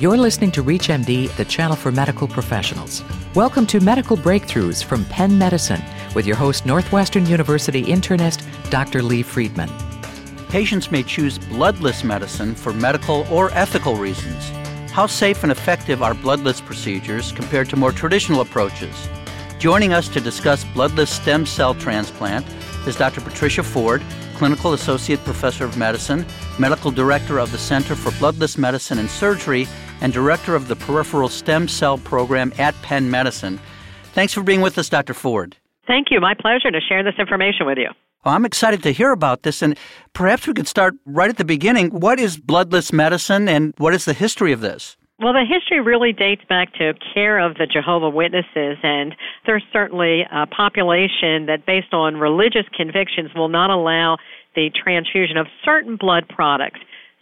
You're listening to ReachMD, the channel for medical professionals. Welcome to Medical Breakthroughs from Penn Medicine with your host, Northwestern University internist, Dr. Lee Friedman. Patients may choose bloodless medicine for medical or ethical reasons. How safe and effective are bloodless procedures compared to more traditional approaches? Joining us to discuss bloodless stem cell transplant is Dr. Patricia Ford, Clinical Associate Professor of Medicine, Medical Director of the Center for Bloodless Medicine and Surgery, and Director of the Peripheral Stem Cell Program at Penn Medicine. Thanks for being with us, Dr. Ford. Thank you. My pleasure to share this information with you. Well, I'm excited to hear about this, and perhaps we could start right at the beginning. What is bloodless medicine, and what is the history of this? Well, the history really dates back to care of the Jehovah Witnesses, and there's certainly a population that, based on religious convictions, will not allow the transfusion of certain blood products.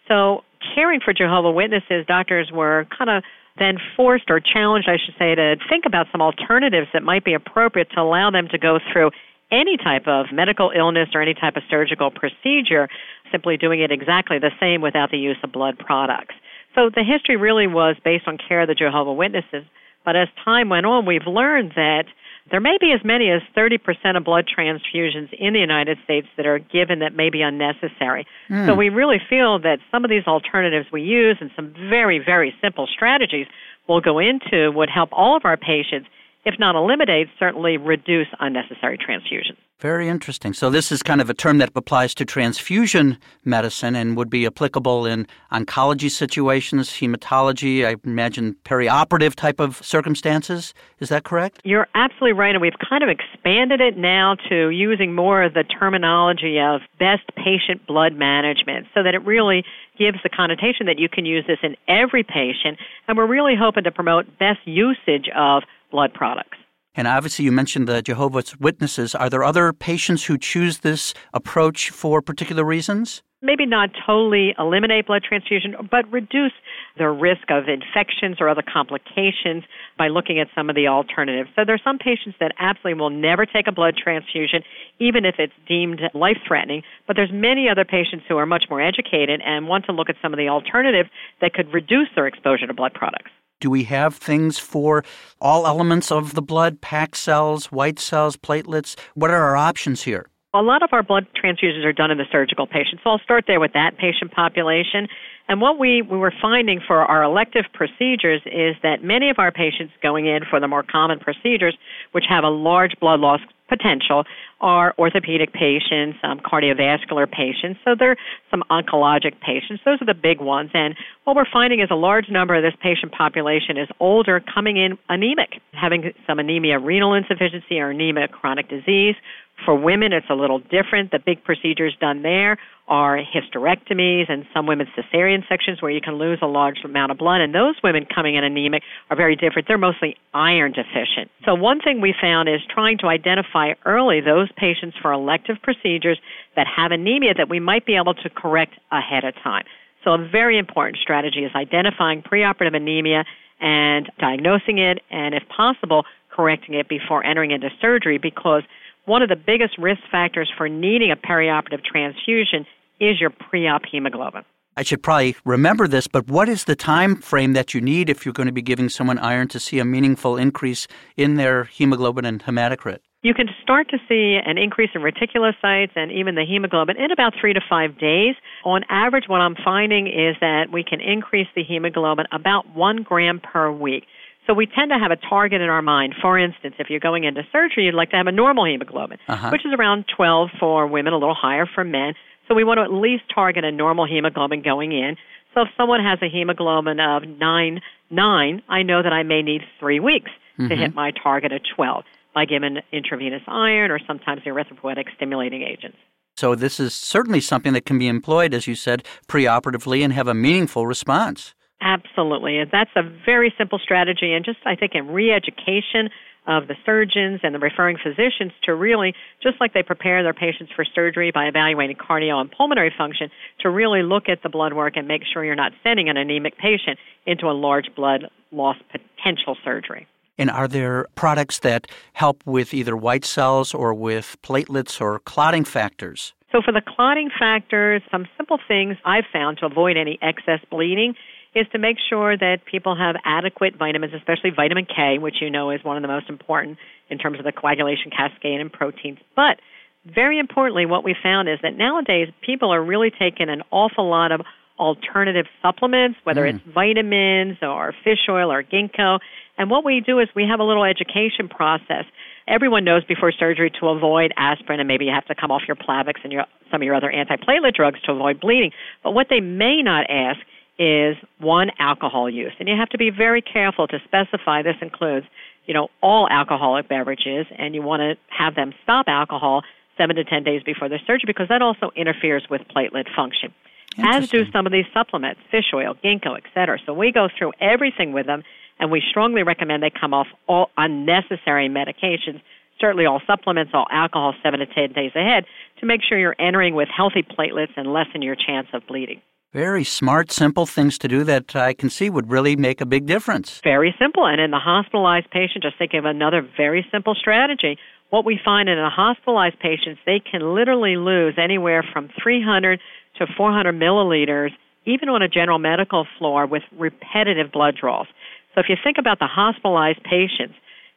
So, caring for Jehovah Witnesses, doctors were kind of then forced or challenged, I should say, to think about some alternatives that might be appropriate to allow them to go through any type of medical illness or any type of surgical procedure, simply doing it exactly the same without the use of blood products. So the history really was based on care of the Jehovah Witnesses. But as time went on, we've learned that there may be as many as 30% of blood transfusions in the United States that are given that may be unnecessary. Mm. So we really feel that some of these alternatives we use and some very, very simple strategies we'll go into would help all of our patients if not eliminate, certainly reduce unnecessary transfusions. Very interesting. So, this is kind of a term that applies to transfusion medicine and would be applicable in oncology situations, hematology, I imagine perioperative type of circumstances. Is that correct? You're absolutely right. And we've kind of expanded it now to using more of the terminology of best patient blood management so that it really gives the connotation that you can use this in every patient. And we're really hoping to promote best usage of blood products. And obviously, you mentioned the Jehovah's Witnesses. Are there other patients who choose this approach for particular reasons? Maybe not totally eliminate blood transfusion, but reduce the risk of infections or other complications by looking at some of the alternatives. So there are some patients that absolutely will never take a blood transfusion, even if it's deemed life threatening. But there's many other patients who are much more educated and want to look at some of the alternatives that could reduce their exposure to blood products. Do we have things for all elements of the blood, packed cells, white cells, platelets? What are our options here? A lot of our blood transfusions are done in the surgical patients, so I'll start there with that patient population. And what we, we were finding for our elective procedures is that many of our patients going in for the more common procedures, which have a large blood loss potential are orthopedic patients, um, cardiovascular patients. So there are some oncologic patients. Those are the big ones. And what we're finding is a large number of this patient population is older, coming in anemic, having some anemia, renal insufficiency, or anemia, chronic disease. For women, it's a little different. The big procedures done there are hysterectomies and some women's cesarean sections where you can lose a large amount of blood. And those women coming in anemic are very different. They're mostly iron deficient. So one thing we found is trying to identify early those patients for elective procedures that have anemia that we might be able to correct ahead of time. So a very important strategy is identifying preoperative anemia and diagnosing it and if possible correcting it before entering into surgery because one of the biggest risk factors for needing a perioperative transfusion is your pre-op hemoglobin. I should probably remember this, but what is the time frame that you need if you're going to be giving someone iron to see a meaningful increase in their hemoglobin and hematocrit? You can start to see an increase in reticulocytes and even the hemoglobin in about three to five days. On average, what I'm finding is that we can increase the hemoglobin about one gram per week. So we tend to have a target in our mind. For instance, if you're going into surgery, you'd like to have a normal hemoglobin, uh-huh. which is around 12 for women, a little higher for men. So we want to at least target a normal hemoglobin going in. So if someone has a hemoglobin of 9, 9, I know that I may need three weeks mm-hmm. to hit my target of 12 by giving intravenous iron or sometimes erythropoietic stimulating agents. So this is certainly something that can be employed, as you said, preoperatively and have a meaningful response. Absolutely. And that's a very simple strategy, and just I think in re education of the surgeons and the referring physicians to really, just like they prepare their patients for surgery by evaluating cardio and pulmonary function, to really look at the blood work and make sure you're not sending an anemic patient into a large blood loss potential surgery. And are there products that help with either white cells or with platelets or clotting factors? So, for the clotting factors, some simple things I've found to avoid any excess bleeding is to make sure that people have adequate vitamins, especially vitamin K, which you know is one of the most important in terms of the coagulation cascade and proteins. But very importantly, what we found is that nowadays people are really taking an awful lot of alternative supplements, whether mm. it's vitamins or fish oil or ginkgo. And what we do is we have a little education process. Everyone knows before surgery to avoid aspirin, and maybe you have to come off your Plavix and your, some of your other antiplatelet drugs to avoid bleeding. But what they may not ask is one alcohol use, and you have to be very careful to specify. This includes, you know, all alcoholic beverages, and you want to have them stop alcohol seven to ten days before the surgery because that also interferes with platelet function as do some of these supplements, fish oil, ginkgo, etc. So we go through everything with them, and we strongly recommend they come off all unnecessary medications, certainly all supplements, all alcohol, seven to ten days ahead, to make sure you're entering with healthy platelets and lessen your chance of bleeding. Very smart, simple things to do that I can see would really make a big difference. Very simple. And in the hospitalized patient, just think of another very simple strategy. What we find in a hospitalized patients, they can literally lose anywhere from 300 to 400 milliliters, even on a general medical floor with repetitive blood draws. So if you think about the hospitalized patients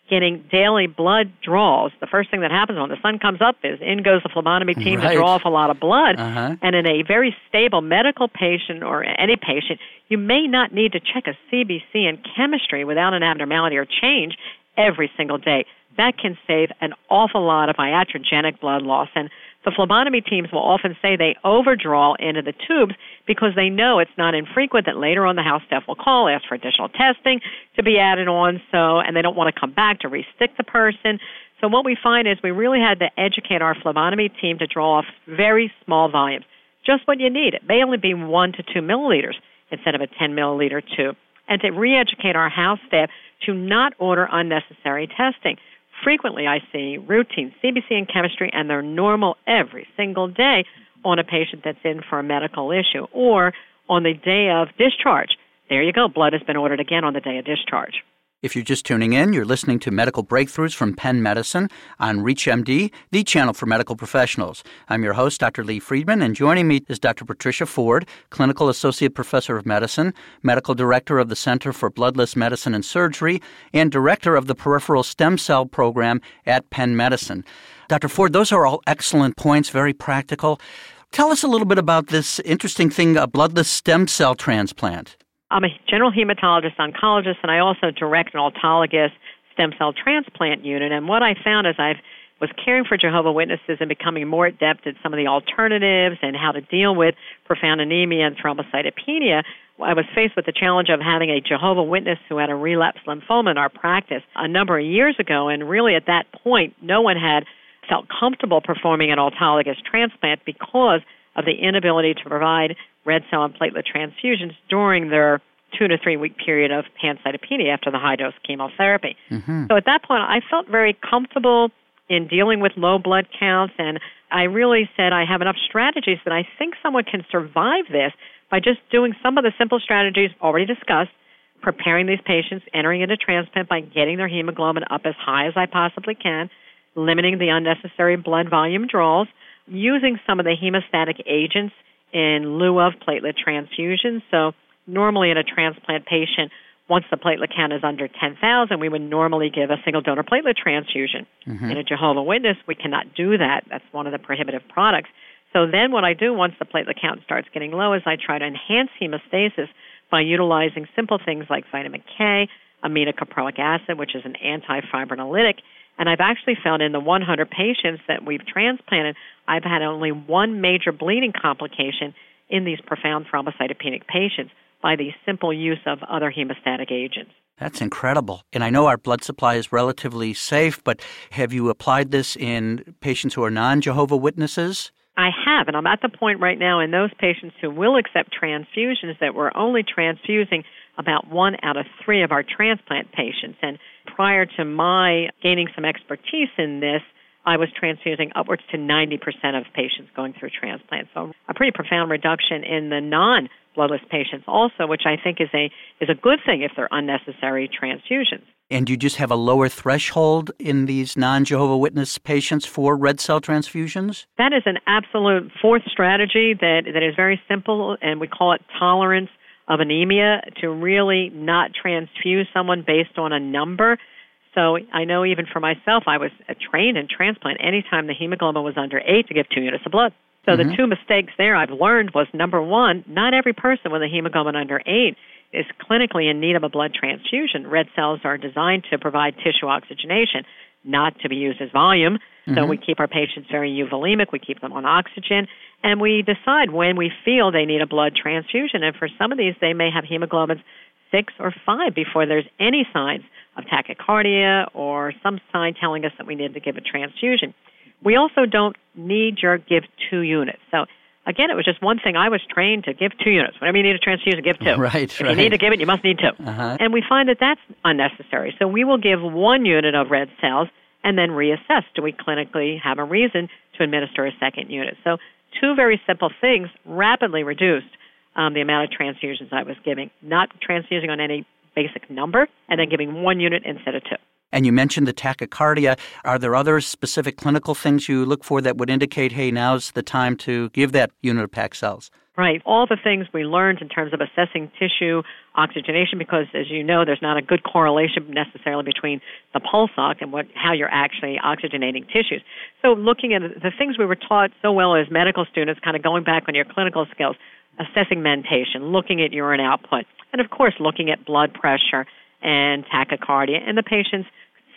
getting daily blood draws, the first thing that happens when the sun comes up is in goes the phlebotomy team right. to draw off a lot of blood. Uh-huh. And in a very stable medical patient or any patient, you may not need to check a CBC and chemistry without an abnormality or change every single day. That can save an awful lot of iatrogenic blood loss. And the phlebotomy teams will often say they overdraw into the tubes because they know it's not infrequent that later on the house staff will call, ask for additional testing to be added on, so and they don't want to come back to restick the person. So what we find is we really had to educate our phlebotomy team to draw off very small volumes, just what you need. It may only be one to two milliliters instead of a 10 milliliter tube, and to re-educate our house staff to not order unnecessary testing. Frequently, I see routine CBC and chemistry, and they're normal every single day on a patient that's in for a medical issue or on the day of discharge. There you go. Blood has been ordered again on the day of discharge. If you're just tuning in, you're listening to Medical Breakthroughs from Penn Medicine on ReachMD, the channel for medical professionals. I'm your host, Dr. Lee Friedman, and joining me is Dr. Patricia Ford, Clinical Associate Professor of Medicine, Medical Director of the Center for Bloodless Medicine and Surgery, and Director of the Peripheral Stem Cell Program at Penn Medicine. Dr. Ford, those are all excellent points, very practical. Tell us a little bit about this interesting thing, a bloodless stem cell transplant. I'm a general hematologist oncologist, and I also direct an autologous stem cell transplant unit. And what I found as I was caring for Jehovah Witnesses and becoming more adept at some of the alternatives and how to deal with profound anemia and thrombocytopenia, I was faced with the challenge of having a Jehovah Witness who had a relapsed lymphoma in our practice a number of years ago. And really, at that point, no one had felt comfortable performing an autologous transplant because of the inability to provide red cell and platelet transfusions during their two to three week period of pancytopenia after the high dose chemotherapy. Mm-hmm. So at that point, I felt very comfortable in dealing with low blood counts, and I really said I have enough strategies that I think someone can survive this by just doing some of the simple strategies already discussed, preparing these patients, entering into transplant by getting their hemoglobin up as high as I possibly can, limiting the unnecessary blood volume draws, using some of the hemostatic agents in lieu of platelet transfusion. So normally in a transplant patient, once the platelet count is under 10,000, we would normally give a single donor platelet transfusion. Mm-hmm. In a Jehovah Witness, we cannot do that. That's one of the prohibitive products. So then what I do once the platelet count starts getting low is I try to enhance hemostasis by utilizing simple things like vitamin K, aminocaproic acid, which is an antifibrinolytic, and I've actually found in the 100 patients that we've transplanted, I've had only one major bleeding complication in these profound thrombocytopenic patients by the simple use of other hemostatic agents. That's incredible. And I know our blood supply is relatively safe, but have you applied this in patients who are non Jehovah Witnesses? I have, and I'm at the point right now in those patients who will accept transfusions that we're only transfusing about one out of three of our transplant patients. And prior to my gaining some expertise in this, I was transfusing upwards to 90% of patients going through transplant. So a pretty profound reduction in the non bloodless patients also, which I think is a is a good thing if they're unnecessary transfusions. And you just have a lower threshold in these non Jehovah Witness patients for red cell transfusions? That is an absolute fourth strategy that, that is very simple, and we call it tolerance of anemia to really not transfuse someone based on a number. So I know even for myself, I was trained in transplant anytime the hemoglobin was under 8 to give two units of blood. So mm-hmm. the two mistakes there I've learned was number one, not every person with a hemoglobin under 8 is clinically in need of a blood transfusion. Red cells are designed to provide tissue oxygenation, not to be used as volume. Mm-hmm. So we keep our patients very euvolemic, we keep them on oxygen, and we decide when we feel they need a blood transfusion. And for some of these, they may have hemoglobins six or five before there's any signs of tachycardia or some sign telling us that we need to give a transfusion. We also don't knee jerk give two units. So again, it was just one thing. I was trained to give two units. Whenever you need a transfusion, give two. Right, if right. you need to give it, you must need 2 uh-huh. And we find that that's unnecessary. So we will give one unit of red cells and then reassess. Do we clinically have a reason to administer a second unit? So two very simple things rapidly reduced um, the amount of transfusions I was giving. Not transfusing on any basic number, and then giving one unit instead of two. And you mentioned the tachycardia. Are there other specific clinical things you look for that would indicate, hey, now's the time to give that unit of packed cells? Right. All the things we learned in terms of assessing tissue oxygenation, because as you know, there's not a good correlation necessarily between the pulse ox and what, how you're actually oxygenating tissues. So looking at the things we were taught so well as medical students, kind of going back on your clinical skills, assessing mentation, looking at urine output, and of course looking at blood pressure and tachycardia and the patient's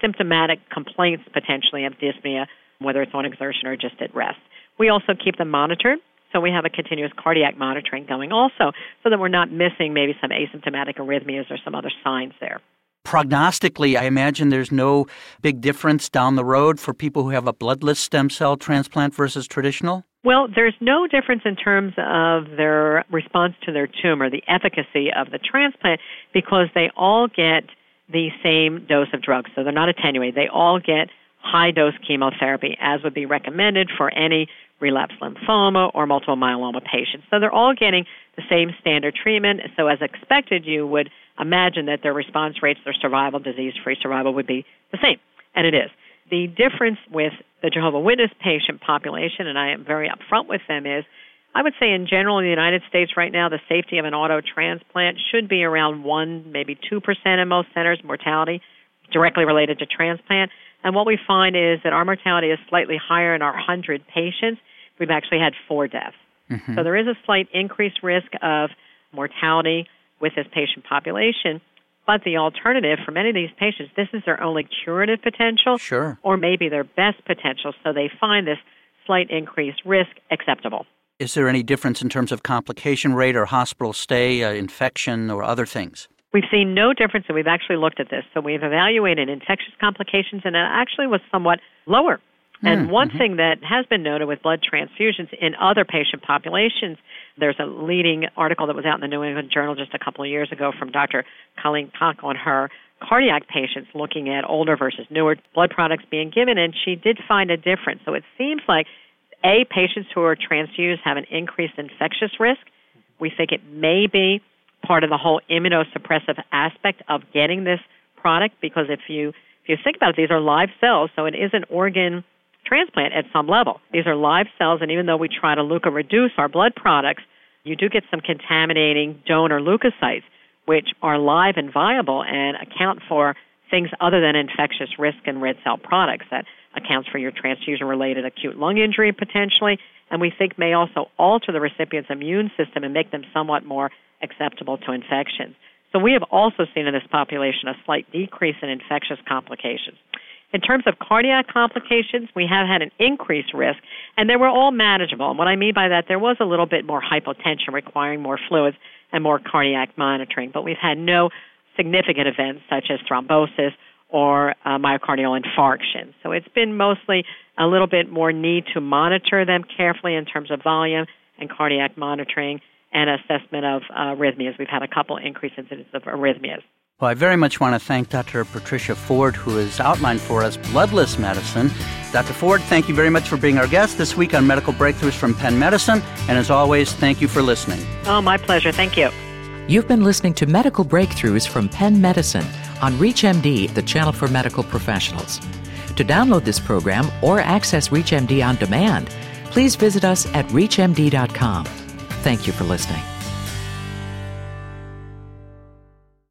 symptomatic complaints potentially of dyspnea, whether it's on exertion or just at rest. We also keep them monitored. So we have a continuous cardiac monitoring going also so that we're not missing maybe some asymptomatic arrhythmias or some other signs there. Prognostically, I imagine there's no big difference down the road for people who have a bloodless stem cell transplant versus traditional? Well, there's no difference in terms of their response to their tumor, the efficacy of the transplant, because they all get the same dose of drugs. So they're not attenuated. They all get high dose chemotherapy, as would be recommended for any relapsed lymphoma or multiple myeloma patients. So they're all getting the same standard treatment. So, as expected, you would imagine that their response rates, their survival, disease free survival would be the same. And it is. The difference with the Jehovah Witness patient population, and I am very upfront with them, is I would say in general in the United States right now, the safety of an auto transplant should be around 1, maybe 2% in most centers, mortality directly related to transplant. And what we find is that our mortality is slightly higher in our 100 patients. We've actually had four deaths. Mm-hmm. So there is a slight increased risk of mortality with this patient population. But the alternative for many of these patients, this is their only curative potential, sure. or maybe their best potential. So they find this slight increased risk acceptable. Is there any difference in terms of complication rate or hospital stay, uh, infection, or other things? We've seen no difference, and we've actually looked at this. So we've evaluated infectious complications, and it actually was somewhat lower. And mm, one mm-hmm. thing that has been noted with blood transfusions in other patient populations there's a leading article that was out in the New England Journal just a couple of years ago from Dr. Colleen Koch on her cardiac patients looking at older versus newer blood products being given, and she did find a difference. So it seems like, A, patients who are transfused have an increased infectious risk. We think it may be part of the whole immunosuppressive aspect of getting this product because if you if you think about it, these are live cells, so it is an organ transplant at some level. These are live cells, and even though we try to leukoreduce our blood products, you do get some contaminating donor leukocytes, which are live and viable and account for things other than infectious risk and red cell products. That accounts for your transfusion related acute lung injury potentially, and we think may also alter the recipient's immune system and make them somewhat more acceptable to infections. So we have also seen in this population a slight decrease in infectious complications. In terms of cardiac complications, we have had an increased risk, and they were all manageable. And what I mean by that, there was a little bit more hypotension requiring more fluids and more cardiac monitoring, but we've had no significant events such as thrombosis or uh, myocardial infarction. So it's been mostly a little bit more need to monitor them carefully in terms of volume and cardiac monitoring and assessment of uh, arrhythmias. We've had a couple increased incidents of arrhythmias. Well, I very much want to thank Dr. Patricia Ford, who has outlined for us bloodless medicine. Dr. Ford, thank you very much for being our guest this week on Medical Breakthroughs from Penn Medicine. And as always, thank you for listening. Oh, my pleasure. Thank you. You've been listening to Medical Breakthroughs from Penn Medicine on ReachMD, the channel for medical professionals. To download this program or access ReachMD on demand, please visit us at ReachMD.com. Thank you for listening.